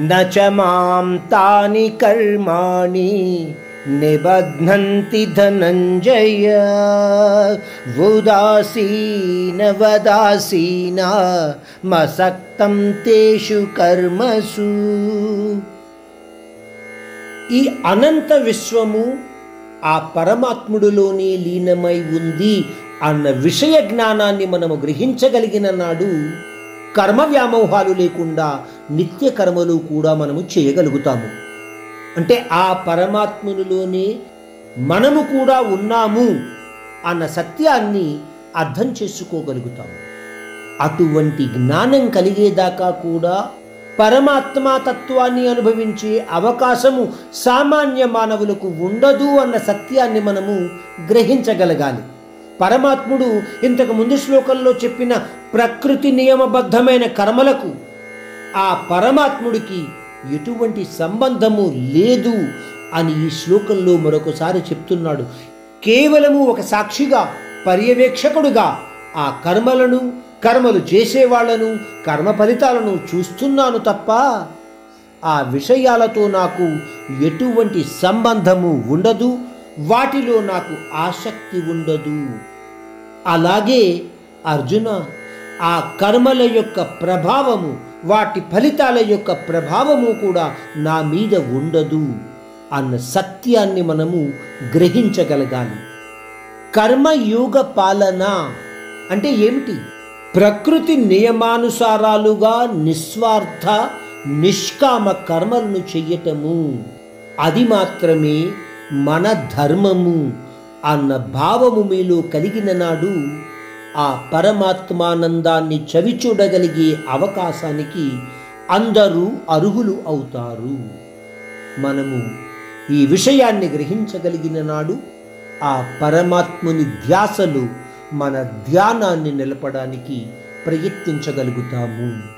न च मां तानि कर्माणि निबध्नन्ति धनञ्जय उदासीनवदासीन मसक्तं तेषु कर्मसु ఈ అనంత విశ్వము ఆ పరమాత్ముడిలోనే లీనమై ఉంది అన్న విషయ జ్ఞానాన్ని మనము గ్రహించగలిగిన నాడు కర్మ వ్యామోహాలు లేకుండా నిత్య కర్మలు కూడా మనము చేయగలుగుతాము. అంటే ఆ పరమాత్మునిలోనే మనము కూడా ఉన్నాము అన్న సత్యాన్ని అర్థం చేసుకోగలుగుతాము. అటువంటి జ్ఞానం కలిగేదాకా కూడా పరమాత్మా తత్వాన్ని అనుభవించే అవకాశము సామాన్య మానవులకు ఉండదు అన్న సత్యాన్ని మనము గ్రహించగలగాలి. పరమాత్ముడు ఇంతకు ముందు శ్లోకంలో చెప్పిన ప్రకృతి నియమబద్ధమైన కర్మలకు ఆ పరమాత్ముడికి ఎటువంటి సంబంధము లేదు అని ఈ శ్లోకంలో మరొకసారి చెప్తున్నాడు. కేవలము ఒక సాక్షిగా పర్యవేక్షకుడుగా ఆ కర్మలను కర్మలు చేసేవాళ్ళను కర్మ ఫలితాలను చూస్తున్నాను తప్ప ఆ విషయాలతో నాకు ఎటువంటి సంబంధము ఉండదు. వాటిలో నాకు ఆసక్తి ఉండదు. అలాగే అర్జున ఆ కర్మల యొక్క ప్రభావము వాటి ఫలితాల యొక్క ప్రభావము కూడా నా మీద ఉండదు అన్న సత్యాన్ని మనము గ్రహించగలగాలి. కర్మయోగ పాలన అంటే ఏమిటి? ప్రకృతి నియమానుసారాలుగా నిస్వార్థ నిష్కామ కర్మలను చెయ్యటము అది మాత్రమే మన ధర్మము అన్న భావము మీలో కలిగిన నాడు ఆ పరమాత్మానందాన్ని చవిచూడగలిగే అవకాశానికి అందరూ అర్హులు అవుతారు. మనము ఈ విషయాన్ని గ్రహించగలిగిన నాడు ఆ పరమాత్ముని ధ్యాసలు మన ధ్యానాన్ని నిలపడానికి ప్రయత్నించగలుగుతాము.